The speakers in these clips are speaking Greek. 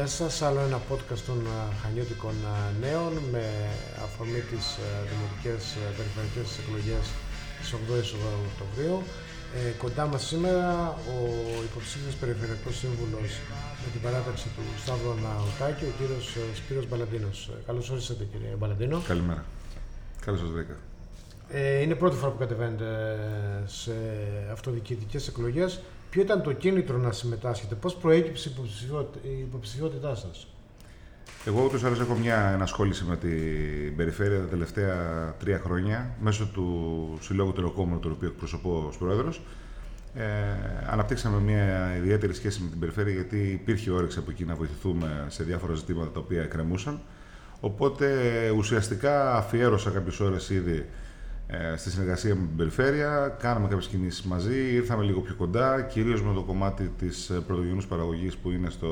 Γεια σας, άλλο ένα podcast των Χανιώτικων Νέων με αφορμή τις δημοτικές περιφερειακές εκλογές της 8ης Οκτωβρίου. Ε, κοντά μας σήμερα ο υποψήφιος περιφερειακός σύμβουλος με την παράταξη του Σταύρου Ναουτάκη, ο κύριος Σπύρος Μπαλαντίνος. Καλώς όρισατε κύριε Μπαλαντίνο. Καλημέρα. Καλώς σας βρήκα. Ε, είναι πρώτη φορά που κατεβαίνετε σε αυτοδιοικητικές εκλογές. Ποιο ήταν το κίνητρο να συμμετάσχετε, πώς προέκυψε η υποψηφιότητά σας; Εγώ ούτως άλλως έχω μια ενασχόληση με την περιφέρεια τα τελευταία τρία χρόνια μέσω του Συλλόγου Τελοκόμου, τον οποίο εκπροσωπώ ως Πρόεδρος. Ε, αναπτύξαμε μια ιδιαίτερη σχέση με την περιφέρεια γιατί υπήρχε όρεξη από εκεί να βοηθηθούμε σε διάφορα ζητήματα τα οποία εκκρεμούσαν. Οπότε ουσιαστικά αφιέρωσα κάποιες ώρες ήδη ε, στη συνεργασία με την περιφέρεια. Κάναμε κάποιες κινήσεις μαζί, ήρθαμε λίγο πιο κοντά, κυρίως με το κομμάτι της ε, πρωτογενούς παραγωγής που είναι στο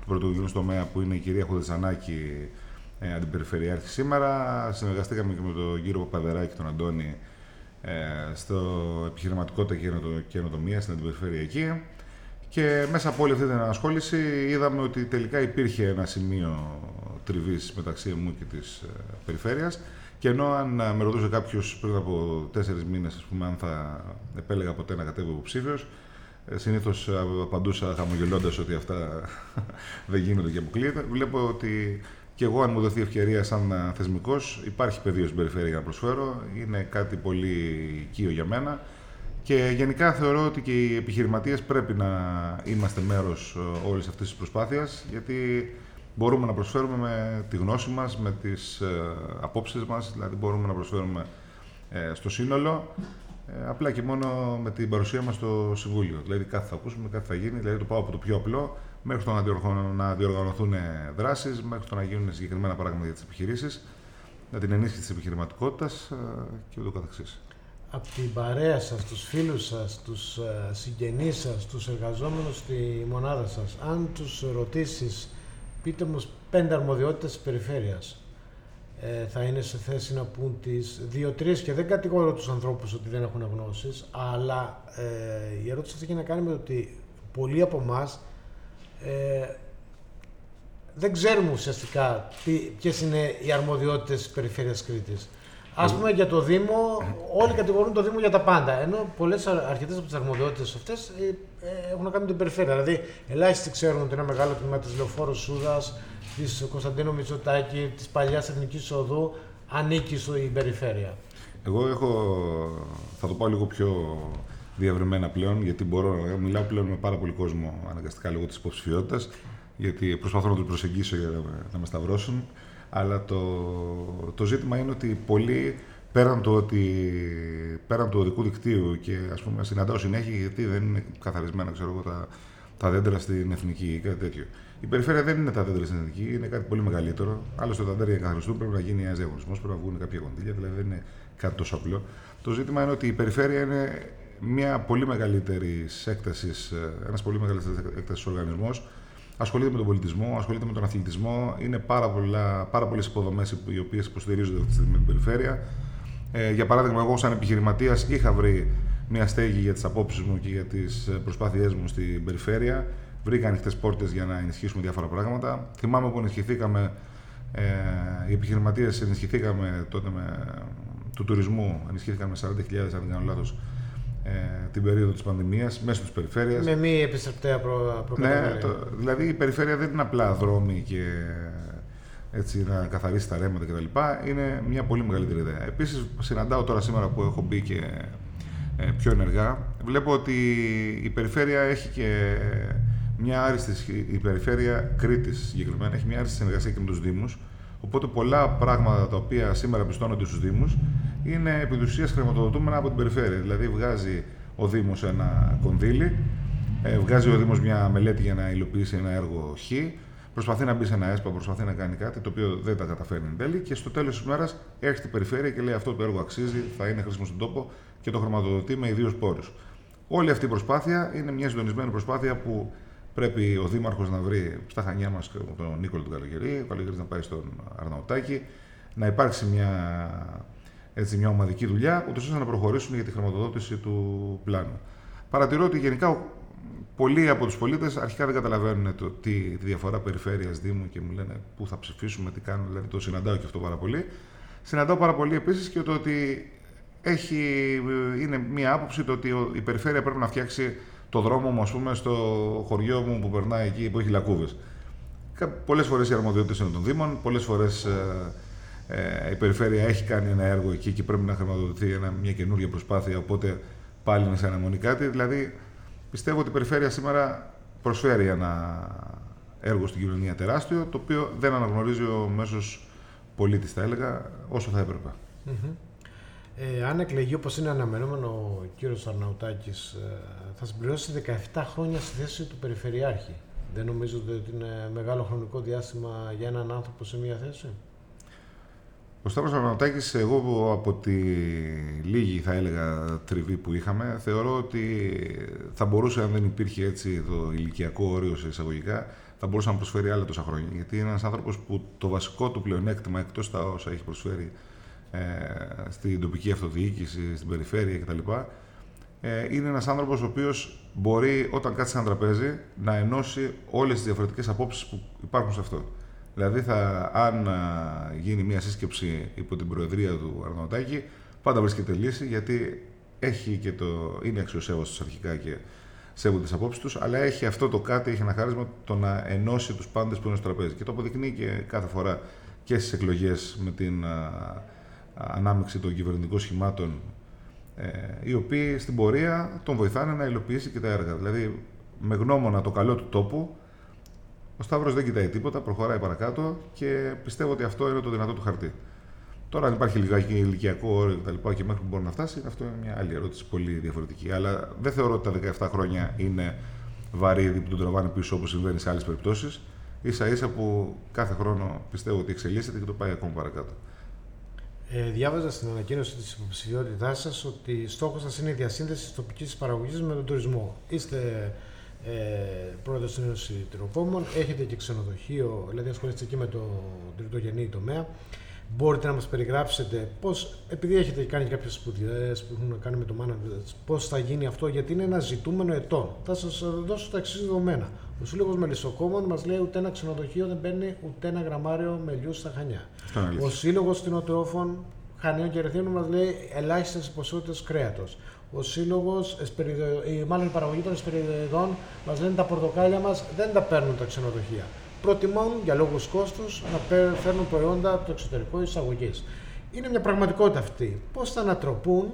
του πρωτογενού τομέα που είναι η κυρία Χουδετσανάκη, ε, αντιπεριφερειάρχη σήμερα. Συνεργαστήκαμε και με τον κύριο Παπαδεράκη και τον Αντώνη ε, στο επιχειρηματικότητα και καινοτομία στην αντιπεριφερειακή. Και μέσα από όλη αυτή την ανασχόληση είδαμε ότι τελικά υπήρχε ένα σημείο τριβής μεταξύ μου και της ε, περιφέρειας και ενώ αν με ρωτούσε κάποιος πριν από τέσσερις μήνες, αν θα επέλεγα ποτέ να κατέβω υποψήφιος, ε, συνήθως απαντούσα χαμογελώντας ότι αυτά δεν γίνονται και αποκλείεται. Βλέπω ότι και εγώ, αν μου δοθεί ευκαιρία σαν θεσμικός, υπάρχει πεδίο στην περιφέρεια για να προσφέρω. Είναι κάτι πολύ οικείο για μένα. Και γενικά θεωρώ ότι και οι επιχειρηματίες πρέπει να είμαστε μέρος ε, όλης αυτής της προσπάθειας, γιατί μπορούμε να προσφέρουμε με τη γνώση μας, με τις ε, απόψεις μας, δηλαδή μπορούμε να προσφέρουμε ε, στο σύνολο, ε, απλά και μόνο με την παρουσία μας στο Συμβούλιο. Δηλαδή κάτι θα ακούσουμε, κάτι θα γίνει, δηλαδή το πάω από το πιο απλό, μέχρι το να διοργανωθούν δράσεις, μέχρι το να γίνουν συγκεκριμένα πράγματα για τις επιχειρήσεις, με την ενίσχυση της επιχειρηματικότητας ε, και ούτω καθεξής. Από την παρέα σας, τους φίλους σας, τους ε, συγγενείς σας, τους εργαζόμενους στη μονάδα σας, αν τους ρωτήσεις πείτε μου πέντε αρμοδιότητες της περιφέρειας. Ε, θα είναι σε θέση να πούν τις δύο-τρεις και δεν κατηγορώ τους ανθρώπους ότι δεν έχουν γνώσεις, αλλά ε, η ερώτηση αυτή έχει να κάνει με το ότι πολλοί από εμάς ε, δεν ξέρουμε ουσιαστικά ποιες είναι οι αρμοδιότητες της περιφέρειας Κρήτης. Α πούμε για το Δήμο, όλοι κατηγορούν το Δήμο για τα πάντα. Ενώ πολλές αρκετές από τις αρμοδιότητες αυτές ε, ε, έχουν να κάνουν με την περιφέρεια. Δηλαδή, ελάχιστοι ξέρουν ότι ένα μεγάλο τμήμα της Λεωφόρου Σούδας, της Κωνσταντίνου Μητσοτάκη, της παλιάς Εθνικής Οδού ανήκει στην περιφέρεια. Εγώ έχω, θα το πάω λίγο πιο διευρυμένα πλέον, γιατί μπορώ να μιλάω πλέον με πάρα πολύ κόσμο αναγκαστικά λόγω της υποψηφιότητας, γιατί προσπαθώ να τους προσεγγίσω για να με σταυρώσουν. Αλλά το, το ζήτημα είναι ότι πολλοί πέραν του, ότι, πέραν του οδικού δικτύου και ας πούμε συναντάω συνέχεια γιατί δεν είναι καθαρισμένα ξέρω εγώ, τα, τα δέντρα στην εθνική ή κάτι τέτοιο. Η περιφέρεια δεν είναι τα δέντρα στην εθνική, είναι κάτι πολύ μεγαλύτερο. Άλλωστε, τα δέντρα για καθαριστούν πρέπει να γίνει ένας διαγωνισμός, πρέπει να βγουν κάποια κονδύλια, δηλαδή δεν είναι κάτι τόσο απλό. Το ζήτημα είναι ότι η περιφέρεια είναι μια πολύ μεγαλύτερη έκτασης, ένας πολύ μεγαλύτερης έκτασης οργανισμός ασχολείται με τον πολιτισμό, ασχολείται με τον αθλητισμό. Είναι πάρα, πολλά, πάρα πολλές υποδομές οι οποίες υποστηρίζονται αυτή τη στιγμή με την περιφέρεια. Ε, για παράδειγμα, εγώ, σαν επιχειρηματίας, είχα βρει μια στέγη για τις απόψεις μου και για τις προσπάθειές μου στην περιφέρεια. Βρήκα ανοιχτές πόρτες για να ενισχύσουμε διάφορα πράγματα. Θυμάμαι που ενισχυθήκαμε, ε, οι επιχειρηματίες ενισχυθήκαμε τότε με, του τουρισμού, ενισχύθηκαν με 40.000, αν δεν κάνω λάθος, ε, την περίοδο της πανδημίας μέσω της περιφέρειας. Με μη επιστρεπτέα προ, Ναι, το, δηλαδή η περιφέρεια δεν είναι απλά δρόμοι και έτσι να καθαρίσει τα ρέματα κτλ. Είναι μια πολύ μεγαλύτερη ιδέα. Επίσης συναντάω τώρα σήμερα που έχω μπει και ε, πιο ενεργά, βλέπω ότι η περιφέρεια έχει και μια άριστη, η περιφέρεια Κρήτης συγκεκριμένα, έχει μια άριστη συνεργασία και με τους Δήμους, Οπότε πολλά πράγματα τα οποία σήμερα πιστώνονται στους Δήμους είναι επί χρηματοδοτούμενα από την περιφέρεια. Δηλαδή βγάζει ο Δήμος ένα κονδύλι, ε, βγάζει ο Δήμος μια μελέτη για να υλοποιήσει ένα έργο Χ, προσπαθεί να μπει σε ένα ΕΣΠΑ, προσπαθεί να κάνει κάτι το οποίο δεν τα καταφέρνει εν τέλει και στο τέλος της μέρα έρχεται η περιφέρεια και λέει αυτό το έργο αξίζει, θα είναι χρήσιμο στον τόπο και το χρηματοδοτεί με ιδίου πόρους. Όλη αυτή η προσπάθεια είναι μια συντονισμένη προσπάθεια που Πρέπει ο Δήμαρχος να βρει στα χανιά μας τον Νίκολο του Καλογερή, ο Καλογερή να πάει στον Αρναουτάκη, να υπάρξει μια, έτσι, μια ομαδική δουλειά, ούτως ώστε να προχωρήσουμε για τη χρηματοδότηση του πλάνου. Παρατηρώ ότι γενικά πολλοί από τους πολίτες αρχικά δεν καταλαβαίνουν το, τι, τη διαφορά περιφέρειας Δήμου και μου λένε πού θα ψηφίσουμε, τι κάνουμε. Δηλαδή το συναντάω και αυτό πάρα πολύ. Συναντάω πάρα πολύ επίσης και το ότι έχει, είναι μία άποψη το ότι η περιφέρεια πρέπει να φτιάξει το δρόμο μου, ας πούμε, στο χωριό μου που περνάει εκεί που έχει λακκούβες. Πολλές φορές οι αρμοδιότητες είναι των Δήμων, πολλές φορές ε, ε, η περιφέρεια έχει κάνει ένα έργο εκεί και πρέπει να χρηματοδοτηθεί ένα, μια καινούργια προσπάθεια. Οπότε πάλι είναι σε αναμονή κάτι. Δηλαδή, πιστεύω ότι η περιφέρεια σήμερα προσφέρει ένα έργο στην κοινωνία τεράστιο, το οποίο δεν αναγνωρίζει ο μέσος πολίτης, θα έλεγα, όσο θα έπρεπε. Ε, αν εκλεγεί όπως είναι αναμενόμενο ο κύριος Αρναουτάκης, ε, θα συμπληρώσει 17 χρόνια στη θέση του Περιφερειάρχη. Δεν νομίζω ότι είναι μεγάλο χρονικό διάστημα για έναν άνθρωπο σε μία θέση. Ο Σταύρος Αρναουτάκης, εγώ από τη λίγη θα έλεγα τριβή που είχαμε, θεωρώ ότι θα μπορούσε, αν δεν υπήρχε έτσι το ηλικιακό όριο σε εισαγωγικά, θα μπορούσε να προσφέρει άλλα τόσα χρόνια. Γιατί είναι ένας άνθρωπος που το βασικό του πλεονέκτημα, εκτός τα όσα έχει προσφέρει ε, στην τοπική αυτοδιοίκηση, στην περιφέρεια κτλ. Ε, είναι ένας άνθρωπος ο οποίος μπορεί όταν κάτσει σε ένα τραπέζι να ενώσει όλες τις διαφορετικές απόψεις που υπάρχουν σε αυτό. Δηλαδή, θα, αν γίνει μια σύσκεψη υπό την προεδρία του Αρναουτάκη, πάντα βρίσκεται λύση γιατί έχει και το, είναι αξιοσέβαστος αρχικά και σέβονται τις απόψεις τους, αλλά έχει αυτό το κάτι, έχει ένα χάρισμα το να ενώσει τους πάντες που είναι στο τραπέζι. Και το αποδεικνύει και κάθε φορά και στις εκλογές με την ανάμειξη των κυβερνητικών σχημάτων, ε, οι οποίοι στην πορεία τον βοηθάνε να υλοποιήσει και τα έργα. Δηλαδή, με γνώμονα το καλό του τόπου, ο Σταύρος δεν κοιτάει τίποτα, προχωράει παρακάτω και πιστεύω ότι αυτό είναι το δυνατό του χαρτί. Τώρα, αν υπάρχει λιγάκι ηλικιακό όριο κτλ. Και, και μέχρι που μπορεί να φτάσει, αυτό είναι μια άλλη ερώτηση πολύ διαφορετική. Αλλά δεν θεωρώ ότι τα 17 χρόνια είναι βαρύδι που τον τραβάνε πίσω όπως συμβαίνει σε άλλες περιπτώσεις. σα ίσα που κάθε χρόνο πιστεύω ότι εξελίσσεται και το πάει ακόμα παρακάτω. Ε, διάβαζα στην ανακοίνωση της υποψηφιότητάς σας ότι στόχος σας είναι η διασύνδεση της τοπικής παραγωγής με τον τουρισμό. Είστε ε, πρόεδρος της Ένωσης Τυροκόμων, έχετε και ξενοδοχείο, δηλαδή ασχολείστε εκεί με το τριτογενή τομέα. Μπορείτε να μας περιγράψετε πώς, επειδή έχετε κάνει κάποιες σπουδές που έχουν να κάνουν με το management, πώς θα γίνει αυτό, γιατί είναι ένα ζητούμενο ετών. Θα σας δώσω τα εξής δεδομένα. Ο Σύλλογος Μελισσοκόμων μας λέει ούτε ένα ξενοδοχείο δεν παίρνει ούτε ένα γραμμάριο μελιού στα Χανιά. Ο Σύλλογος Κτηνοτρόφων Χανίων και Ερεθίνων μας λέει ελάχιστες ποσότητες κρέατος. Ο Σύλλογος, μάλλον η παραγωγή των εσπεριδοειδών, μας λένε τα πορτοκάλια μας δεν τα παίρνουν τα ξενοδοχεία. Προτιμούν για λόγους κόστους να φέρνουν προϊόντα από το εξωτερικό εισαγωγής. Είναι μια πραγματικότητα αυτή. Πώς θα ανατροπούν,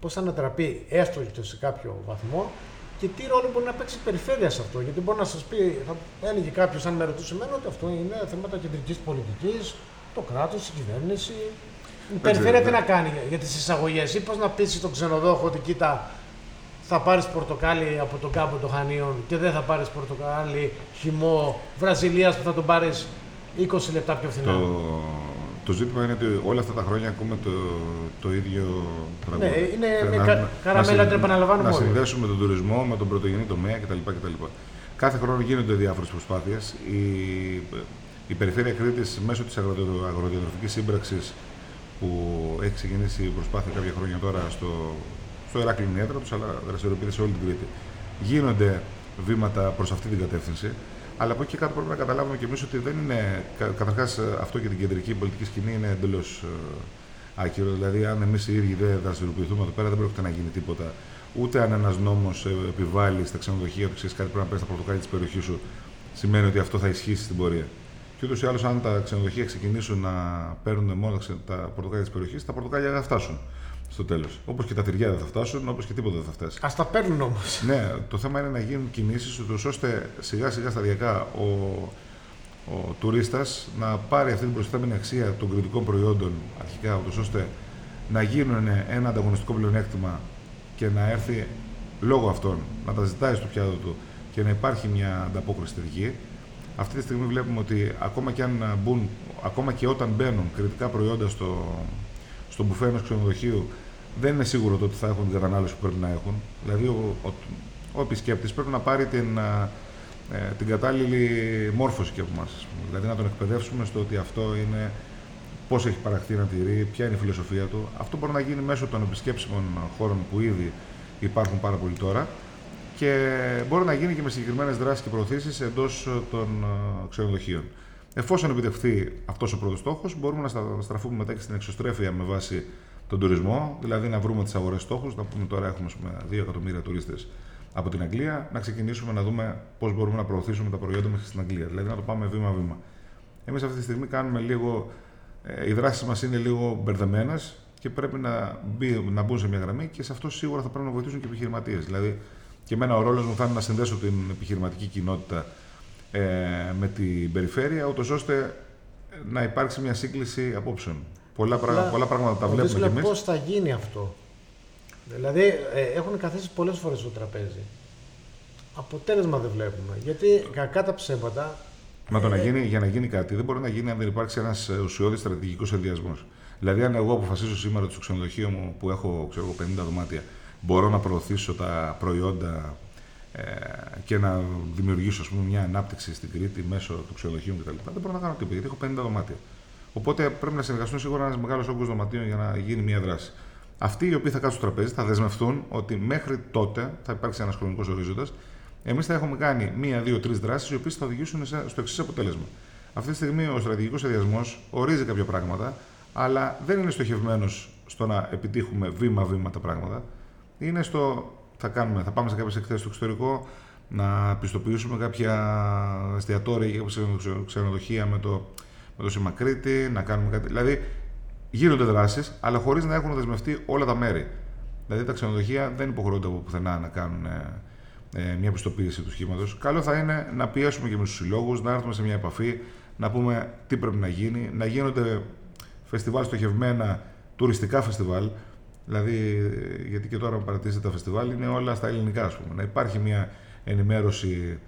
πώς θα ανατραπεί έστω και σε κάποιο βαθμό και τι ρόλο μπορεί να παίξει η περιφέρεια σε αυτό. Γιατί μπορεί να σας πει, θα έλεγε κάποιος, αν με ρωτούσε εμένα, ότι αυτό είναι θέματα κεντρικής πολιτικής, το κράτος, η κυβέρνηση. Η περιφέρεια τι να κάνει για τις εισαγωγές, ή πώ να πείσει τον ξενοδόχο ότι κοίτα, θα πάρεις πορτοκάλι από τον κάμπο των Χανίων και δεν θα πάρεις πορτοκάλι χυμό Βραζιλίας που θα τον πάρεις 20 λεπτά πιο φθηνά. Το, το ζήτημα είναι ότι όλα αυτά τα χρόνια ακούμε το, το ίδιο τραγούδι. Ναι, είναι με κα, καραμέλα την επαναλαμβάνουμε Να συνδέσουμε τον τουρισμό με τον πρωτογενή τομέα κτλ. κτλ. Κάθε χρόνο γίνονται διάφορες προσπάθειες. Η, η Περιφέρεια Κρήτη μέσω της αγροδιατροφικής σύμπραξης που έχει ξεκινήσει η προσπάθεια κάποια χρόνια τώρα στο, στο Εράκλειο τους, αλλά δραστηριοποιείται σε όλη την Κρήτη. Γίνονται βήματα προς αυτή την κατεύθυνση. Αλλά από εκεί κάτω πρέπει να καταλάβουμε και εμείς ότι δεν είναι. Καταρχάς, αυτό και την κεντρική πολιτική σκηνή είναι εντελώς ε, άκυρο. Δηλαδή, αν εμείς οι ίδιοι δεν δραστηριοποιηθούμε εδώ πέρα, δεν πρόκειται να γίνει τίποτα. Ούτε αν ένας νόμος ε, επιβάλλει στα ξενοδοχεία ότι ξέρεις κάτι πρέπει να παίρνει τα πορτοκάλια της περιοχής σου, σημαίνει ότι αυτό θα ισχύσει στην πορεία. Και ούτως ή άλλως, αν τα ξενοδοχεία ξεκινήσουν να παίρνουν μόνο τα πορτοκάλια της περιοχής, τα πορτοκάλια δεν θα φτάσουν στο τέλος. Όπως και τα τυριά δεν θα φτάσουν, όπως και τίποτα δεν θα φτάσει. Α τα παίρνουν όμως. Ναι, το θέμα είναι να γίνουν κινήσεις ώστε σιγά σιγά σταδιακά ο, ο τουρίστας να πάρει αυτή την προσθέμενη αξία των κριτικών προϊόντων αρχικά, ούτως ώστε να γίνουν ένα ανταγωνιστικό πλεονέκτημα και να έρθει λόγω αυτών να τα ζητάει στο πιάτο του και να υπάρχει μια ανταπόκριση θετική. Αυτή τη στιγμή βλέπουμε ότι ακόμα και, αν μπουν, ακόμα και όταν μπαίνουν κριτικά προϊόντα στο, στο μπουφέ ενός ξενοδοχείου, δεν είναι σίγουρο ότι θα έχουν την κατανάλωση που πρέπει να έχουν. Δηλαδή, ο, ο, ο επισκέπτης πρέπει να πάρει την, ε, την κατάλληλη μόρφωση και από εμάς. Δηλαδή, να τον εκπαιδεύσουμε στο ότι αυτό είναι πώς έχει παραχθεί ένα τυρί, ποια είναι η φιλοσοφία του. Αυτό μπορεί να γίνει μέσω των επισκέψιμων χώρων που ήδη υπάρχουν πάρα πολύ τώρα και μπορεί να γίνει και με συγκεκριμένες δράσεις και προωθήσεις εντός των ξενοδοχείων. Εφόσον επιτευχθεί αυτός ο πρώτος στόχος, μπορούμε να στραφούμε μετά και στην εξωστρέφεια με βάση τον τουρισμό, δηλαδή να βρούμε τις αγορές στόχους. Να πούμε τώρα έχουμε 2 εκατομμύρια τουρίστες από την Αγγλία, να ξεκινήσουμε να δούμε πώς μπορούμε να προωθήσουμε τα προϊόντα μα στην Αγγλία. Δηλαδή να το πάμε βήμα-βήμα. Εμείς αυτή τη στιγμή κάνουμε λίγο. Ε, οι δράσεις μας είναι λίγο μπερδεμένες και πρέπει να, μπει, να μπουν σε μια γραμμή και σε αυτό σίγουρα θα πρέπει να βοηθήσουν και οι επιχειρηματίες. Δηλαδή, και εμένα ο ρόλος μου θα είναι να συνδέσω την επιχειρηματική κοινότητα ε, με την περιφέρεια, ούτως ώστε να υπάρξει μια σύγκληση απόψεων. Πολλά, πράγματα, πολλά πράγματα τα βλέπουμε κι εμείς. Πώς θα γίνει αυτό; Δηλαδή ε, έχουν καθίσει πολλές φορές στο τραπέζι. Αποτέλεσμα δεν βλέπουμε. Γιατί κακά τα ψέματα... Μα το να ε, γίνει, για να γίνει κάτι δεν μπορεί να γίνει αν δεν υπάρξει ένας ουσιώδης στρατηγικός ενδιασμός. Δηλαδή, αν εγώ αποφασίσω σήμερα στο ξενοδοχείο μου που έχω ξέρω, 50 δωμάτια, μπορώ να προωθήσω τα προϊόντα ε, και να δημιουργήσω ας πούμε, μια ανάπτυξη στην Κρήτη μέσω του ξενοδοχείου κτλ. Δεν μπορώ να κάνω τίποτα γιατί έχω 50 δωμάτια. Οπότε πρέπει να συνεργαστούν σίγουρα ένας μεγάλος όγκος δωματίων για να γίνει μια δράση. Αυτοί οι οποίοι θα κάτσουν στο τραπέζι θα δεσμευτούν ότι μέχρι τότε θα υπάρξει ένας χρονικός ορίζοντας. Εμείς θα έχουμε κάνει μία, δύο, τρεις δράσεις οι οποίες θα οδηγήσουν στο εξής αποτέλεσμα. Αυτή τη στιγμή ο στρατηγικός σχεδιασμός ορίζει κάποια πράγματα, αλλά δεν είναι στοχευμένος στο να επιτύχουμε βήμα-βήμα τα πράγματα. Είναι στο. Θα, κάνουμε, θα πάμε σε κάποιες εκθέσεις στο εξωτερικό, να πιστοποιήσουμε κάποια εστιατόρια ή κάποια ξενοδοχεία με το με το Σήμα Κρήτη, να κάνουμε κάτι. Δηλαδή, γίνονται δράσεις, αλλά χωρίς να έχουν δεσμευτεί όλα τα μέρη. Δηλαδή, τα ξενοδοχεία δεν υποχρεώνται από πουθενά να κάνουν ε, ε μια πιστοποίηση του σχήματος. Καλό θα είναι να πιέσουμε και με τους συλλόγους, να έρθουμε σε μια επαφή, να πούμε τι πρέπει να γίνει, να γίνονται φεστιβάλ στοχευμένα, τουριστικά φεστιβάλ. Δηλαδή, γιατί και τώρα, παρατηρήσετε τα φεστιβάλ, είναι όλα στα ελληνικά, ας πούμε. Να υπάρχει μια ενημέρωση,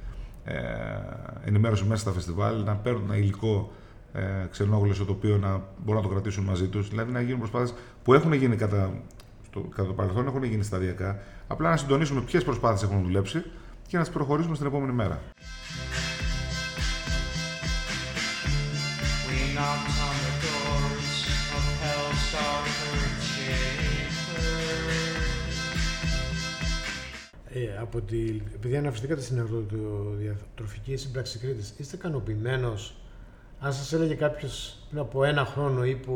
ε, ενημέρωση μέσα στα φεστιβάλ, να παίρνουν ένα υλικό ε, ξενόγλωσσο το οποίο να μπορούν να το κρατήσουν μαζί τους. Δηλαδή να γίνουν προσπάθειες που έχουν γίνει κατά, στο, κατά το παρελθόν, έχουν γίνει σταδιακά. Απλά να συντονίσουμε ποιες προσπάθειες έχουν δουλέψει και να τις προχωρήσουμε στην επόμενη μέρα. Ε, από τη, επειδή αναφερθήκατε στην διατροφική σύμπραξη Κρήτης, είστε ικανοποιημένος; Αν σας έλεγε κάποιος πριν από ένα χρόνο ή που,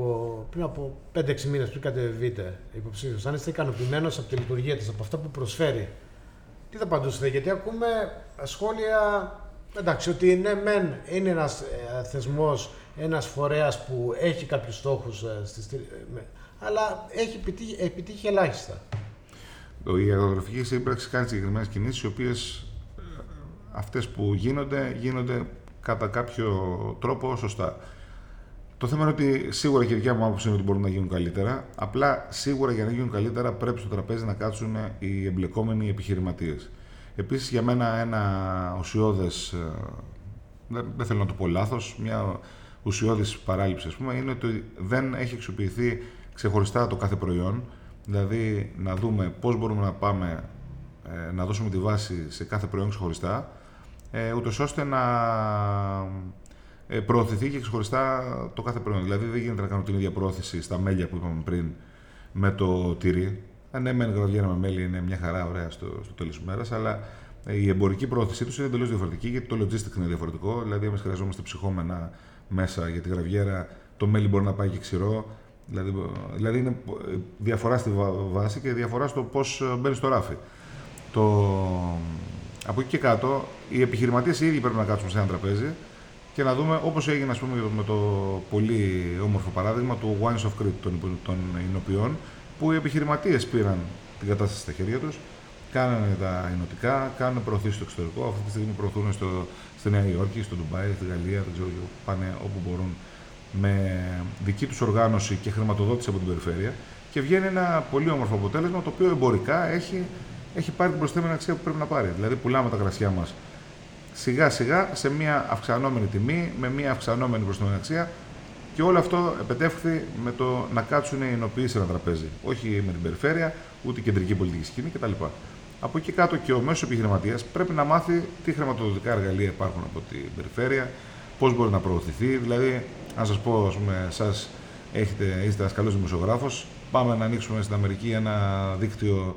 πριν από 5-6 μήνες πριν κατεβείτε υποψήφιος, αν είστε ικανοποιημένος από τη λειτουργία της, από αυτά που προσφέρει, τι θα απαντούσατε, Γιατί ακούμε σχόλια. Εντάξει, ότι ναι, μεν είναι ένας ε, θεσμός, ένας φορέας που έχει κάποιους στόχους, ε, ε, αλλά έχει επιτύχει, επιτύχει ελάχιστα. Η αγροτροφική σύμπραξης κάνει συγκεκριμένες κινήσεις, οι οποίες αυτές που γίνονται, γίνονται κατά κάποιο τρόπο σωστά. Το θέμα είναι ότι σίγουρα και η δικιά μου άποψη είναι ότι μπορούν να γίνουν καλύτερα. Απλά σίγουρα για να γίνουν καλύτερα πρέπει στο τραπέζι να κάτσουν οι εμπλεκόμενοι επιχειρηματίες. Επίσης για μένα ένα ουσιώδες. Ε, δεν θέλω να το πω λάθος, μια ουσιώδης παράληψη ας πούμε, είναι ότι δεν έχει αξιοποιηθεί ξεχωριστά το κάθε προϊόν. Δηλαδή να δούμε πώς μπορούμε να πάμε ε, να δώσουμε τη βάση σε κάθε προϊόν ξεχωριστά ε, ούτως ώστε να ε, προωθηθεί και ξεχωριστά το κάθε προϊόν. Δηλαδή δεν γίνεται να κάνω την ίδια πρόθεση στα μέλια που είπαμε πριν με το τυρί. Αν ναι, μεν γραβιέρα με μέλι είναι μια χαρά ωραία στο, στο τέλος της μέρας, αλλά ε, η εμπορική πρόθεσή τους είναι εντελώς διαφορετική γιατί το logistics είναι διαφορετικό. Δηλαδή, εμείς χρειαζόμαστε ψυχόμενα μέσα για τη γραβιέρα, το μέλι μπορεί να πάει και ξηρό. Δηλαδή, δηλαδή είναι ε, διαφορά στη βάση και διαφορά στο πώς ε, μπαίνει στο ράφι. Το, από εκεί και κάτω, οι επιχειρηματίες οι ίδιοι πρέπει να κάτσουν σε ένα τραπέζι και να δούμε, όπως έγινε ας πούμε, με το πολύ όμορφο παράδειγμα του Wines of Crete των, των Ινοποιών, που οι επιχειρηματίες πήραν την κατάσταση στα χέρια τους, κάνανε τα εινοτικά, κάνανε προωθήσεις στο εξωτερικό. Αυτή τη στιγμή προωθούν στο, στη Νέα Υόρκη, στο Ντουμπάι, στη Γαλλία, δεν ξέρω, πάνε όπου μπορούν με δική τους οργάνωση και χρηματοδότηση από την περιφέρεια και βγαίνει ένα πολύ όμορφο αποτέλεσμα το οποίο εμπορικά έχει έχει πάρει την προσθέμενη αξία που πρέπει να πάρει. Δηλαδή, πουλάμε τα κρασιά μας σιγά σιγά σε μια αυξανόμενη τιμή, με μια αυξανόμενη προσθέμενη αξία και όλο αυτό επετεύχθη με το να κάτσουν οι ενοποιήσει σε ένα τραπέζι. Όχι με την περιφέρεια, ούτε κεντρική πολιτική σκηνή κτλ. Από εκεί κάτω και ο μέσος επιχειρηματίας πρέπει να μάθει τι χρηματοδοτικά εργαλεία υπάρχουν από την περιφέρεια, πώς μπορεί να προωθηθεί. Δηλαδή, αν σας πω, ας πούμε, εσά είστε ένας καλός δημοσιογράφος, πάμε να ανοίξουμε στην Αμερική ένα δίκτυο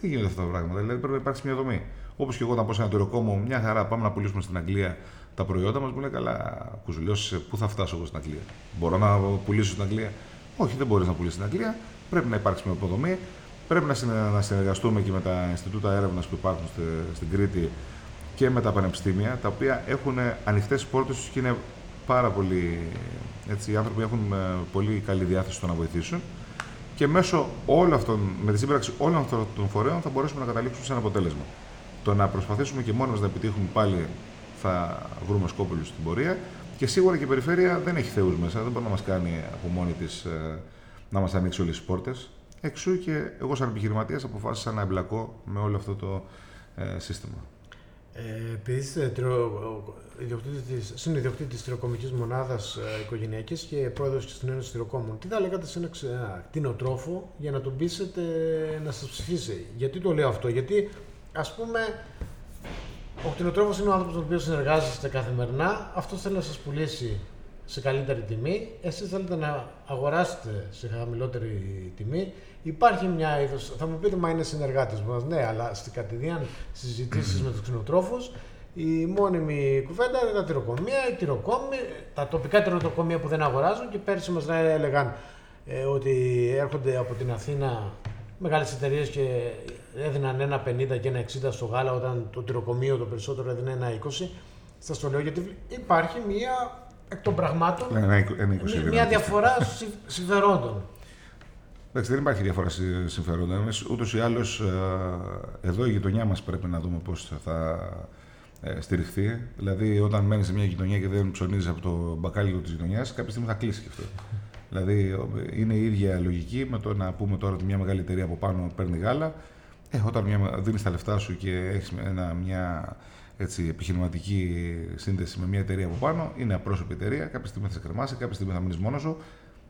δεν γίνονται αυτά τα πράγματα. Δηλαδή πρέπει να υπάρξει μια δομή. Όπως και εγώ όταν πάω σε ένα τυροκόμο, μια χαρά πάμε να πουλήσουμε στην Αγγλία τα προϊόντα μας, μου λέει καλά, κουζουλιώσεις, πού θα φτάσω εγώ στην Αγγλία; Μπορώ να πουλήσω στην Αγγλία; Όχι, δεν μπορείς να πουλήσεις στην Αγγλία. Πρέπει να υπάρξει μια υποδομή. Πρέπει να συνεργαστούμε και με τα Ινστιτούτα έρευνας που υπάρχουν στην Κρήτη και με τα πανεπιστήμια, τα οποία έχουν ανοιχτές πόρτες του και είναι πάρα πολύ. Έτσι, οι άνθρωποι έχουν ε, πολύ καλή διάθεση στο να βοηθήσουν. Και μέσω όλων αυτών, με τη σύμπραξη όλων αυτών των φορέων θα μπορέσουμε να καταλήξουμε σε ένα αποτέλεσμα. Το να προσπαθήσουμε και μόνοι μας να επιτύχουμε πάλι θα βρούμε σκόπελους στην πορεία. Και σίγουρα και η περιφέρεια δεν έχει θεούς μέσα, δεν μπορεί να μας κάνει από μόνη της ε, να μας ανοίξει όλες τις πόρτες. Εξού και εγώ, σαν επιχειρηματίας, αποφάσισα να εμπλακώ με όλο αυτό το ε, σύστημα. Ε, επειδή είστε συνειδιοκτήτη της τυροκομική μονάδας ε, οικογενειακής και πρόεδρος και στην Ένωση Τυροκόμων, τι θα λέγατε σε ένα κτηνοτρόφο για να τον πείσετε να σας ψηφίσει; Γιατί το λέω αυτό, Γιατί ας πούμε ο κτηνοτρόφος είναι ο άνθρωπος με τον οποίο συνεργάζεστε καθημερινά. Αυτό θέλει να σας πουλήσει σε καλύτερη τιμή. Εσείς θέλετε να αγοράσετε σε χαμηλότερη τιμή. Υπάρχει μια είδο. Θα μου πείτε, μα είναι συνεργάτε μας. Ναι, αλλά στην κατηδίαν συζητήσεις με τους κτηνοτρόφου, η μόνιμη κουβέντα είναι τα τυροκομεία, οι τυροκόμοι, τα τοπικά τυροκομεία που δεν αγοράζουν και πέρσι μας έλεγαν ε, ότι έρχονται από την Αθήνα μεγάλες εταιρείες και έδιναν ένα 50 και ένα 60 στο γάλα, όταν το τυροκομείο το περισσότερο έδινε ένα 20. Σας το λέω γιατί υπάρχει μία εκ των πραγμάτων ένα, ένα 20, μία διαφορά συμφερόντων. Εντάξει, δεν υπάρχει διαφορά συμφερόντων. Ούτως ή άλλως, ε, εδώ η γειτονιά μας πρέπει να δούμε πώς θα ε, στηριχθεί. Δηλαδή, όταν μένεις σε μια γειτονιά και δεν ψωνίζεις από το μπακάλιο της γειτονιάς, κάποια στιγμή θα κλείσει και αυτό. Δηλαδή είναι η ίδια λογική με το να πούμε τώρα ότι μια μεγάλη εταιρεία από πάνω παίρνει γάλα. Ε, όταν δίνεις τα λεφτά σου και έχεις μια έτσι, επιχειρηματική σύνδεση με μια εταιρεία από πάνω, είναι απρόσωπη εταιρεία. Κάποια στιγμή θα σε κρεμάσει, κάποια στιγμή θα μείνεις μόνος σου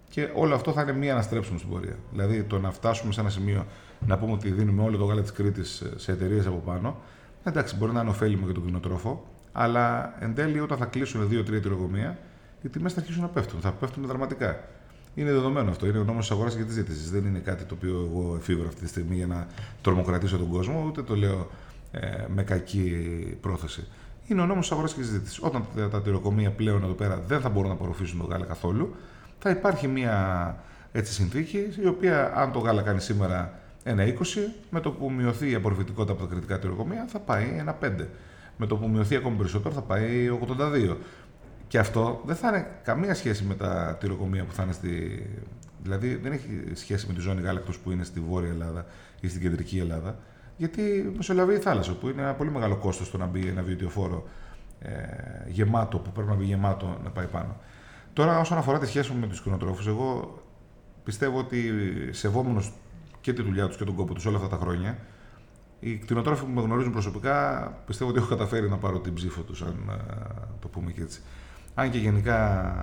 και όλο αυτό θα είναι μία αναστρέψιμο στην πορεία. Δηλαδή το να φτάσουμε σε ένα σημείο να πούμε ότι δίνουμε όλο το γάλα της Κρήτης σε εταιρείες από πάνω. Εντάξει, μπορεί να είναι ωφέλιμο για τον κτηνοτρόφο, αλλά εν τέλει όταν θα κλείσουν δύο-τρία τυροκομεία, οι τιμές θα αρχίσουν να πέφτουν. Θα πέφτουν δραματικά. Είναι δεδομένο αυτό. Είναι ο νόμος της αγοράς και της ζήτησης. Δεν είναι κάτι το οποίο εγώ εφήβρω αυτή τη στιγμή για να τρομοκρατήσω τον κόσμο, ούτε το λέω ε, με κακή πρόθεση. Είναι ο νόμος της αγοράς και της ζήτηση. Όταν τα τυροκομεία πλέον εδώ πέρα δεν θα μπορούν να απορροφήσουν το γάλα καθόλου, θα υπάρχει μια έτσι, συνθήκη η οποία, αν το γάλα κάνει σήμερα ένα 20, με το που μειωθεί η απορροφητικότητα από τα κριτικά τυροκομεία θα πάει ένα 5. Με το που μειωθεί ακόμη περισσότερο θα πάει 82. Και αυτό δεν θα είναι καμία σχέση με τα τυροκομεία που θα είναι στη. Δηλαδή δεν έχει σχέση με τη ζώνη γάλακτος που είναι στη Βόρεια Ελλάδα ή στην Κεντρική Ελλάδα. Γιατί μεσολαβεί η θάλασσα, που είναι ένα πολύ μεγάλο κόστος το να μπει ένα βιοτιοφόρο ε, γεμάτο, που πρέπει να μπει γεμάτο να πάει πάνω. Τώρα, όσον αφορά τη σχέση μου με τους κτηνοτρόφου, εγώ πιστεύω ότι σεβόμενος και τη δουλειά τους και τον κόπο τους όλα αυτά τα χρόνια, οι κτηνοτρόφοι που με γνωρίζουν προσωπικά πιστεύω ότι έχω καταφέρει να πάρω την ψήφο τους, αν ε, το πούμε και έτσι. Αν και γενικά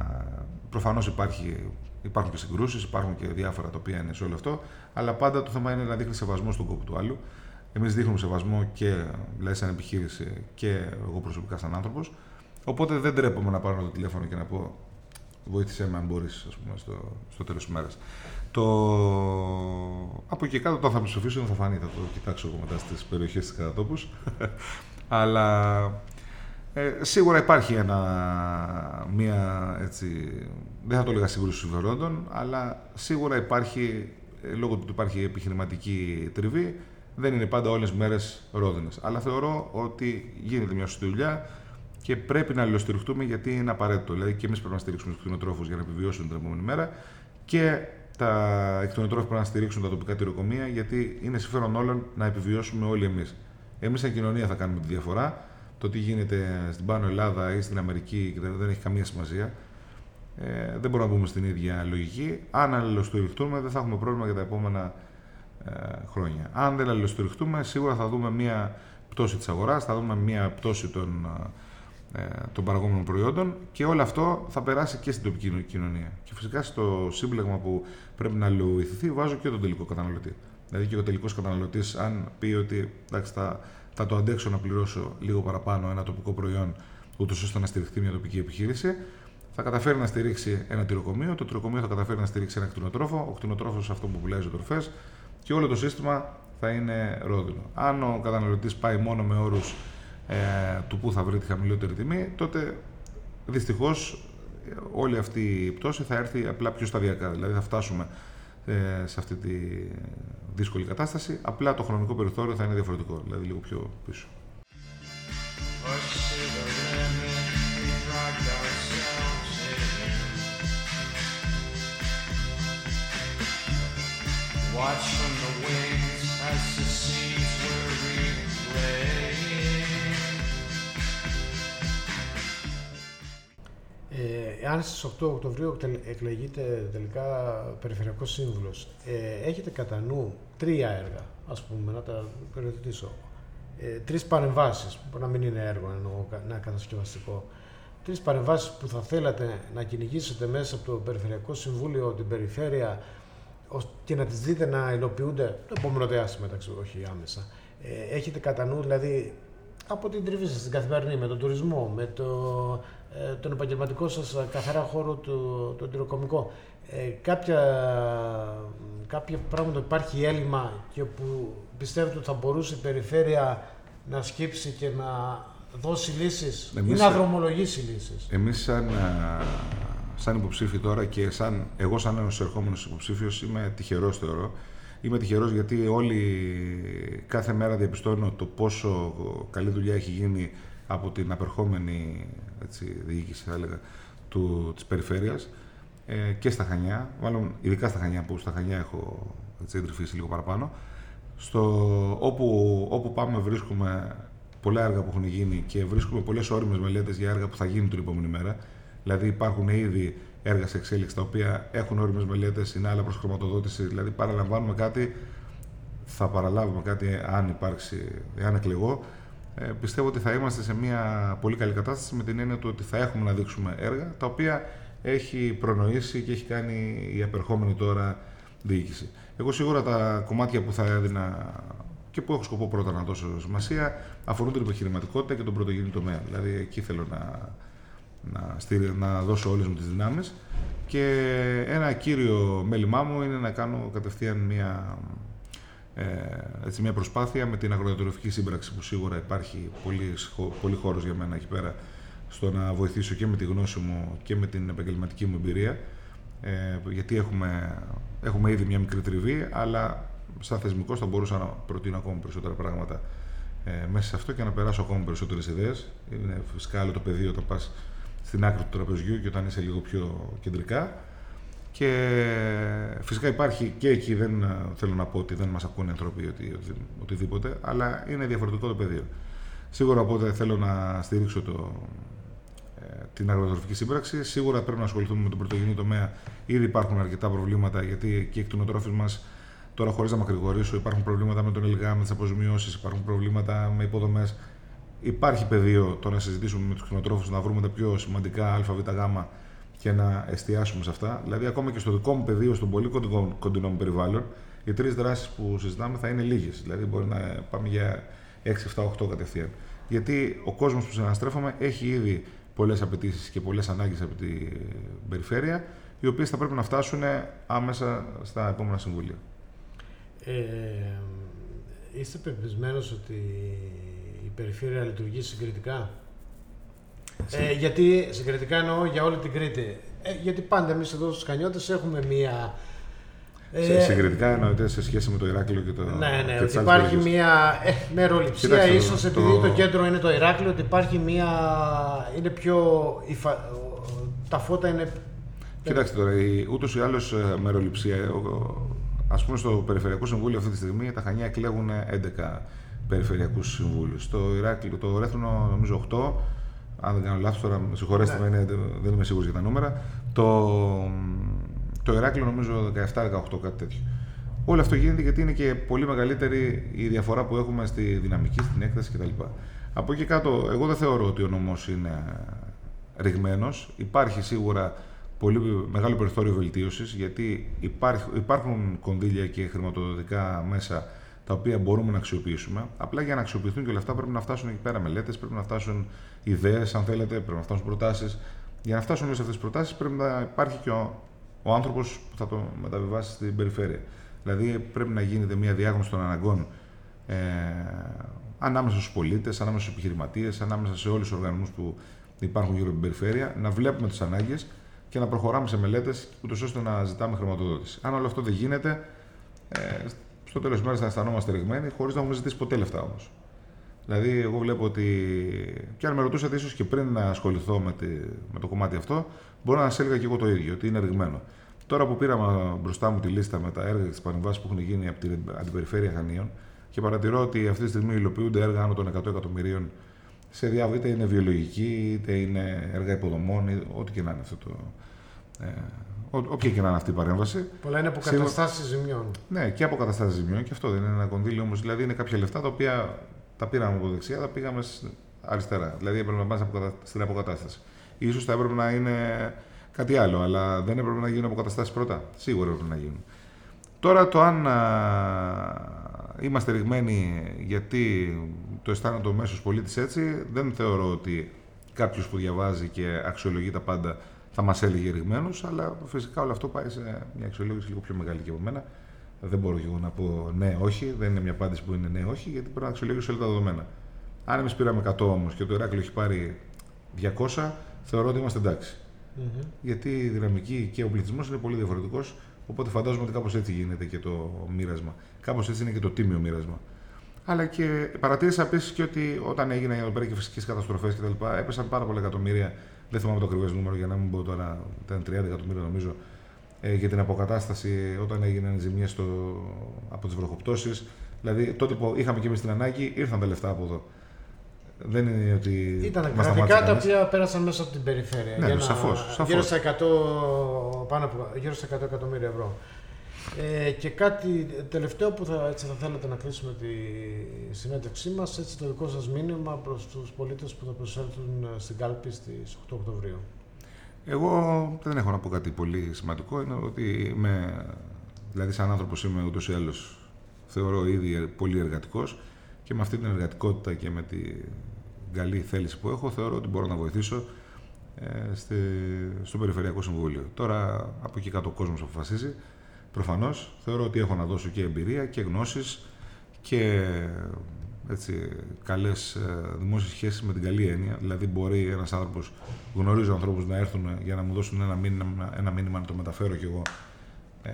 προφανώς υπάρχουν και συγκρούσεις, υπάρχουν και διάφορα τα οποία είναι σε όλο αυτό, αλλά πάντα το θέμα είναι να δείχνει σεβασμό στον κόπο του άλλου. Εμείς δείχνουμε σεβασμό και δηλαδή σαν επιχείρηση και εγώ προσωπικά σαν άνθρωπος. Οπότε δεν τρέπομαι να πάρω το τηλέφωνο και να πω βοήθησέ με αν μπορείς, στο, στο τέλος της μέρας. Το... Από εκεί κάτω, όταν θα με ψηφίσουν, θα φανεί, θα το κοιτάξω εγώ μετά στις περιοχές της κατατόπου. Αλλά ε, σίγουρα υπάρχει ένα, μία, έτσι, δεν θα το έλεγα σύγκρουση συμφερόντων, αλλά σίγουρα υπάρχει, ε, λόγω του ότι υπάρχει επιχειρηματική τριβή, δεν είναι πάντα όλες τις μέρες ρόδινες. Αλλά θεωρώ ότι γίνεται μια σωστή δουλειά και πρέπει να αλληλοστηριχτούμε γιατί είναι απαραίτητο. Δηλαδή και εμείς πρέπει να στηρίξουμε τους κτηνοτρόφους για να επιβιώσουν την επόμενη μέρα και τα κτηνοτρόφοι πρέπει να στηρίξουν τα τοπικά τυροκομεία γιατί είναι συμφέρον όλων να επιβιώσουμε όλοι εμείς. Εμείς, σαν κοινωνία, θα κάνουμε τη διαφορά το τι γίνεται στην Πάνω Ελλάδα ή στην Αμερική δεν έχει καμία σημασία. Ε, δεν μπορούμε να μπούμε στην ίδια λογική. Αν αλληλοστηριχτούμε, δεν θα έχουμε πρόβλημα για τα επόμενα ε, χρόνια. Αν δεν αλληλοστηριχτούμε, σίγουρα θα δούμε μία πτώση της αγοράς, θα δούμε μία πτώση των, ε, των παραγόμενων προϊόντων και όλο αυτό θα περάσει και στην τοπική κοινωνία. Και φυσικά στο σύμπλεγμα που πρέπει να αλληλοηθηθεί, βάζω και τον τελικό καταναλωτή. Δηλαδή και ο τελικός καταναλωτής, αν πει ότι εντάξει, θα θα το αντέξω να πληρώσω λίγο παραπάνω ένα τοπικό προϊόν, ούτως ώστε να στηριχτεί μια τοπική επιχείρηση. Θα καταφέρει να στηρίξει ένα τυροκομείο, το τυροκομείο θα καταφέρει να στηρίξει ένα κτηνοτρόφο, ο κτηνοτρόφος αυτό που πουλάει ζωοτροφές και όλο το σύστημα θα είναι ρόδινο. Αν ο καταναλωτής πάει μόνο με όρους ε, του που θα βρει τη χαμηλότερη τιμή, τότε δυστυχώς όλη αυτή η πτώση θα έρθει απλά πιο σταδιακά. Δηλαδή θα φτάσουμε ε, σε αυτή τη δύσκολη κατάσταση, απλά το χρονικό περιθώριο θα είναι διαφορετικό, δηλαδή λίγο πιο πίσω. Watch from the wings as the seas were replaying. Ε, αν στις 8 Οκτωβρίου εκλεγείτε τελικά Περιφερειακός Σύμβουλος, ε, έχετε κατά νου τρία έργα, ας πούμε, να τα περιοδητήσω. Ε, τρεις παρεμβάσεις, που να μην είναι έργο, εννοώ, ένα κατασκευαστικό. Τρεις παρεμβάσεις που θα θέλατε να κυνηγήσετε μέσα από το Περιφερειακό Συμβούλιο, την Περιφέρεια, και να τις δείτε να υλοποιούνται το επόμενο διάστημα, εντάξει, όχι άμεσα. Ε, έχετε κατά νου, δηλαδή, από την τριβή σας, στην καθημερινή, με τον τουρισμό, με το, ε, τον επαγγελματικό σας καθαρά χώρο, του, το τυροκομικό, ε, κάποια, κάποια πράγματα υπάρχει έλλειμμα και που πιστεύετε ότι θα μπορούσε η περιφέρεια να σκύψει και να δώσει λύσεις εμείς, ή να δρομολογήσει λύσεις; Εμείς σαν σαν υποψήφιο τώρα και σαν, εγώ σαν ένας ερχόμενος υποψήφιος είμαι τυχερός θεωρώ. Είμαι τυχερός γιατί όλοι κάθε μέρα διαπιστώνω το πόσο καλή δουλειά έχει γίνει από την απερχόμενη έτσι, διοίκηση, θα έλεγα, του, της περιφέρειας ε, και στα Χανιά, μάλλον ειδικά στα Χανιά που στα Χανιά έχω έτσι, εντρυφήσει λίγο παραπάνω. Στο, όπου, όπου πάμε βρίσκουμε πολλά έργα που έχουν γίνει και βρίσκουμε πολλές όριμες μελέτες για έργα που θα γίνουν την επόμενη μέρα. Δηλαδή υπάρχουν ήδη έργα σε εξέλιξη τα οποία έχουν όριμες μελέτες, είναι άλλα προς χρηματοδότηση. Δηλαδή παραλαμβάνουμε κάτι, θα παραλάβουμε κάτι αν υπάρξει, αν εκλεγώ. Ε, πιστεύω ότι θα είμαστε σε μια πολύ καλή κατάσταση με την έννοια του ότι θα έχουμε να δείξουμε έργα τα οποία έχει προνοήσει και έχει κάνει η απερχόμενη τώρα διοίκηση. Εγώ σίγουρα τα κομμάτια που θα έδινα και που έχω σκοπό πρώτα να δώσω σημασία αφορούν την επιχειρηματικότητα και τον πρωτογενή τομέα. Δηλαδή εκεί θέλω να, να, να δώσω όλες μου τις δυνάμεις και ένα κύριο μέλημά μου είναι να κάνω κατευθείαν μια, ε, έτσι, μια προσπάθεια με την αγροδιατροφική σύμπραξη που σίγουρα υπάρχει πολύ, πολύ χώρος για μένα εκεί πέρα στο να βοηθήσω και με τη γνώση μου και με την επαγγελματική μου εμπειρία ε, γιατί έχουμε, έχουμε ήδη μια μικρή τριβή αλλά σαν θεσμικός θα μπορούσα να προτείνω ακόμα περισσότερα πράγματα ε, μέσα σε αυτό και να περάσω ακόμα περισσότερες ιδέες. Είναι φυσικά άλλο το πεδίο όταν πας στην άκρη του τραπεζιού και όταν είσαι λίγο πιο κεντρικά. Και φυσικά υπάρχει και εκεί, δεν θέλω να πω ότι δεν μας ακούνε άνθρωποι οτι, οτιδήποτε, αλλά είναι διαφορετικό το πεδίο. Σίγουρα οπότε θέλω να στηρίξω το, ε, την αγροτροφική σύμπραξη. Σίγουρα πρέπει να ασχοληθούμε με τον πρωτογενή τομέα. Ήδη υπάρχουν αρκετά προβλήματα γιατί και εκ των μας, τώρα χωρίς να μακρηγορήσω, υπάρχουν προβλήματα με τον ΕΛΓΑ, με τις αποζημιώσεις, υπάρχουν προβλήματα με υποδομές υπάρχει πεδίο το να συζητήσουμε με τους κτηνοτρόφου να βρούμε τα πιο σημαντικά ΑΒΓ και να εστιάσουμε σε αυτά. Δηλαδή, ακόμα και στο δικό μου πεδίο, στον πολύ κοντινό, κοντινό μου περιβάλλον, οι τρεις δράσεις που συζητάμε θα είναι λίγες. Δηλαδή, μπορεί να πάμε για 6, 7, 8 κατευθείαν. Γιατί ο κόσμος που συναναστρέφαμε έχει ήδη πολλές απαιτήσεις και πολλές ανάγκες από την περιφέρεια, οι οποίες θα πρέπει να φτάσουν άμεσα στα επόμενα συμβούλια. Ε, είστε πεπισμένος ότι η περιφέρεια λειτουργεί συγκριτικά; Ε, γιατί συγκριτικά εννοώ για όλη την Κρήτη. Ε, γιατί πάντα εμείς εδώ στους Κανιώτες έχουμε μία. Ε, συγκριτικά εννοείται σε σχέση με το Ηράκλειο και το. Ναι, ναι, ότι υπάρχει μία ε, μεροληψία, ίσως επειδή το... το κέντρο είναι το Ηράκλειο, ότι υπάρχει μία. είναι πιο. τα φώτα είναι. Κοιτάξτε τώρα, ούτως ή άλλως ε, μεροληψία. Α πούμε στο Περιφερειακό Συμβούλιο αυτή τη στιγμή τα Χανιά εκλέγουν 11 περιφερειακούς συμβούλους. Το Ηράκλειο, το Ρέθρονο νομίζω 8. Αν δεν κάνω λάθος, τώρα συγχωρέστε ναι. με, δεν είμαι σίγουρος για τα νούμερα. Το, το Ηράκλειο νομίζω 17-18, κάτι τέτοιο. Όλο αυτό γίνεται γιατί είναι και πολύ μεγαλύτερη η διαφορά που έχουμε στη δυναμική, στην έκταση κτλ. Από εκεί κάτω, εγώ δεν θεωρώ ότι ο νόμο είναι ρηγμένος. Υπάρχει σίγουρα πολύ μεγάλο περιθώριο βελτίωσης γιατί υπάρχουν κονδύλια και χρηματοδοτικά μέσα τα οποία μπορούμε να αξιοποιήσουμε. Απλά για να αξιοποιηθούν και όλα αυτά πρέπει να φτάσουν εκεί πέρα μελέτες, πρέπει να φτάσουν ιδέες, αν θέλετε, πρέπει να φτάσουν προτάσεις. Για να φτάσουν όλες αυτές τις προτάσεις πρέπει να υπάρχει και ο, ο άνθρωπος που θα το μεταβιβάσει στην περιφέρεια. Δηλαδή πρέπει να γίνεται μια διάγνωση των αναγκών ε, ανάμεσα στους πολίτες, ανάμεσα στους επιχειρηματίες, ανάμεσα σε όλους τους οργανισμούς που υπάρχουν γύρω από την περιφέρεια, να βλέπουμε τις ανάγκες και να προχωράμε σε μελέτες, ούτως ώστε να ζητάμε χρηματοδότηση. Αν όλο αυτό δεν γίνεται, ε, στο τέλος της μέρας θα αισθανόμαστε ρηγμένοι, χωρίς να έχουμε ζητήσει ποτέ λεφτά όμως. Δηλαδή, εγώ βλέπω ότι. και αν με ρωτούσατε ίσως και πριν να ασχοληθώ με, τη, με το κομμάτι αυτό, μπορώ να σας έλεγα και εγώ το ίδιο, ότι είναι ρηγμένο. Τώρα που πήραμε μπροστά μου τη λίστα με τα έργα και τις παρεμβάσεις που έχουν γίνει από την αντιπεριφέρεια Χανίων και παρατηρώ ότι αυτή τη στιγμή υλοποιούνται έργα άνω των 100 εκατομμυρίων σε διάβολο, είτε είναι βιολογική, είτε είναι έργα υποδομών, ό,τι και να είναι αυτό το. Ε, όποια και να είναι αυτή η παρέμβαση. Πολλά είναι αποκαταστάσει ζημιών. Ναι, και αποκαταστάσει ζημιών και αυτό δεν είναι ένα κονδύλιο όμως. Δηλαδή είναι κάποια λεφτά τα οποία τα πήραμε από δεξιά, τα πήγαμε αριστερά. Δηλαδή έπρεπε να πάμε στην αποκατάσταση. σω θα έπρεπε να είναι κάτι άλλο, αλλά δεν έπρεπε να γίνουν αποκαταστάσεις πρώτα. Σίγουρα έπρεπε να γίνουν. Τώρα το αν είμαστε ρηγμένοι γιατί το αισθάνεται ο μέσος πολίτης έτσι, δεν θεωρώ ότι κάποιος που διαβάζει και αξιολογεί τα πάντα θα μας έλεγε ρηγμένου, αλλά φυσικά όλο αυτό πάει σε μια αξιολόγηση λίγο πιο μεγάλη και από μένα. Δεν μπορώ και εγώ να πω ναι, όχι, δεν είναι μια απάντηση που είναι ναι, όχι, γιατί πρέπει να αξιολογήσω όλα τα δεδομένα. Αν εμείς πήραμε 100 όμως και το Ηράκλειο έχει πάρει 200, θεωρώ ότι είμαστε εντάξει. Mm-hmm. Γιατί η δυναμική και ο πληθυσμός είναι πολύ διαφορετικός. Οπότε φαντάζομαι ότι κάπως έτσι γίνεται και το μοίρασμα. Κάπως έτσι είναι και το τίμιο μοίρασμα. Αλλά και παρατήρησα επίσης και ότι όταν έγιναν εδώ πέρα και φυσικές καταστροφές κτλ. έπεσαν πάρα πολλά εκατομμύρια. Δεν θυμάμαι το ακριβές νούμερο για να μην πω τώρα. Ήταν 30 εκατομμύρια νομίζω ε, για την αποκατάσταση όταν έγιναν ζημιές από τις βροχοπτώσεις. Δηλαδή τότε που είχαμε και εμείς την ανάγκη, ήρθαν τα λεφτά από εδώ. Δεν είναι ότι. Ήταν κρατικά τα οποία πέρασαν μέσα από την περιφέρεια. Ναι, για σαφώς, σαφώς. Γύρω, στα 100, πάνω από, γύρω στα 100 εκατομμύρια ευρώ. Ε, και κάτι τελευταίο που θα, έτσι θα θέλετε να κλείσουμε τη συνέντευξή μας, έτσι το δικό σας μήνυμα προς τους πολίτες που θα προσέλθουν στην κάλπη στις 8 Οκτωβρίου. Εγώ δεν έχω να πω κάτι πολύ σημαντικό. Είναι ότι είμαι, δηλαδή, σαν άνθρωπος είμαι ούτως ή άλλως θεωρώ ήδη πολύ εργατικός και με αυτή την εργατικότητα και με την καλή θέληση που έχω, θεωρώ ότι μπορώ να βοηθήσω ε, στη, στο Περιφερειακό Συμβούλιο. Τώρα από εκεί κάτω ο κόσμος αποφασίζει. Προφανώς θεωρώ ότι έχω να δώσω και εμπειρία και γνώσεις και έτσι, καλές ε, δημόσιες σχέσεις με την καλή έννοια. Δηλαδή μπορεί ένας άνθρωπος, γνωρίζω ανθρώπους να έρθουν για να μου δώσουν ένα μήνυμα, ένα μήνυμα να το μεταφέρω κι εγώ ε,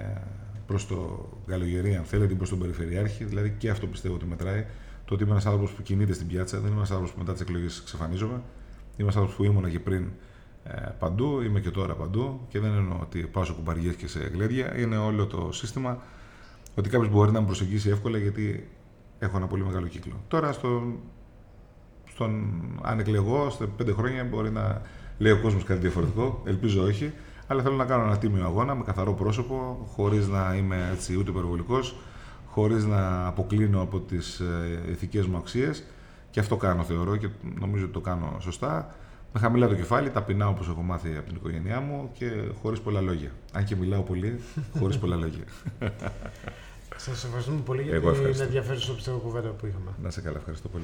προς το Καλογερή, αν θέλετε, ή προς τον Περιφερειάρχη. Δηλαδή και αυτό πιστεύω ότι μετράει. Το ότι είμαι ένας άνθρωπος που κινείται στην πιάτσα, δεν είμαι ένας άνθρωπος που μετά τις εκλογές εξαφανίζομαι. Είμαι ένας άνθρωπος που ήμουν και πριν ε, παντού, είμαι και τώρα παντού και δεν εννοώ ότι πάω σε κουμπαριές και σε γλέντια. Είναι όλο το σύστημα ότι κάποιος μπορεί να με προσεγγίσει εύκολα γιατί έχω ένα πολύ μεγάλο κύκλο. Τώρα, στο, στον, αν εκλεγώ, σε πέντε χρόνια μπορεί να λέει ο κόσμος κάτι διαφορετικό. Ελπίζω όχι. Αλλά θέλω να κάνω ένα τίμιο αγώνα με καθαρό πρόσωπο, χωρίς να είμαι έτσι ούτε υπερβολικός, χωρίς να αποκλίνω από τις ε, ηθικές μου αξίες. Και αυτό κάνω, θεωρώ, και νομίζω ότι το κάνω σωστά. Με χαμηλά το κεφάλι, ταπεινά όπως έχω μάθει από την οικογένειά μου και χωρίς πολλά λόγια. Αν και μιλάω πολύ, χωρίς πολλά λόγια. Σας ευχαριστούμε πολύ για την ενδιαφέρουσα πιστεύω κουβέντα που είχαμε. Να σε καλά, ευχαριστώ πολύ.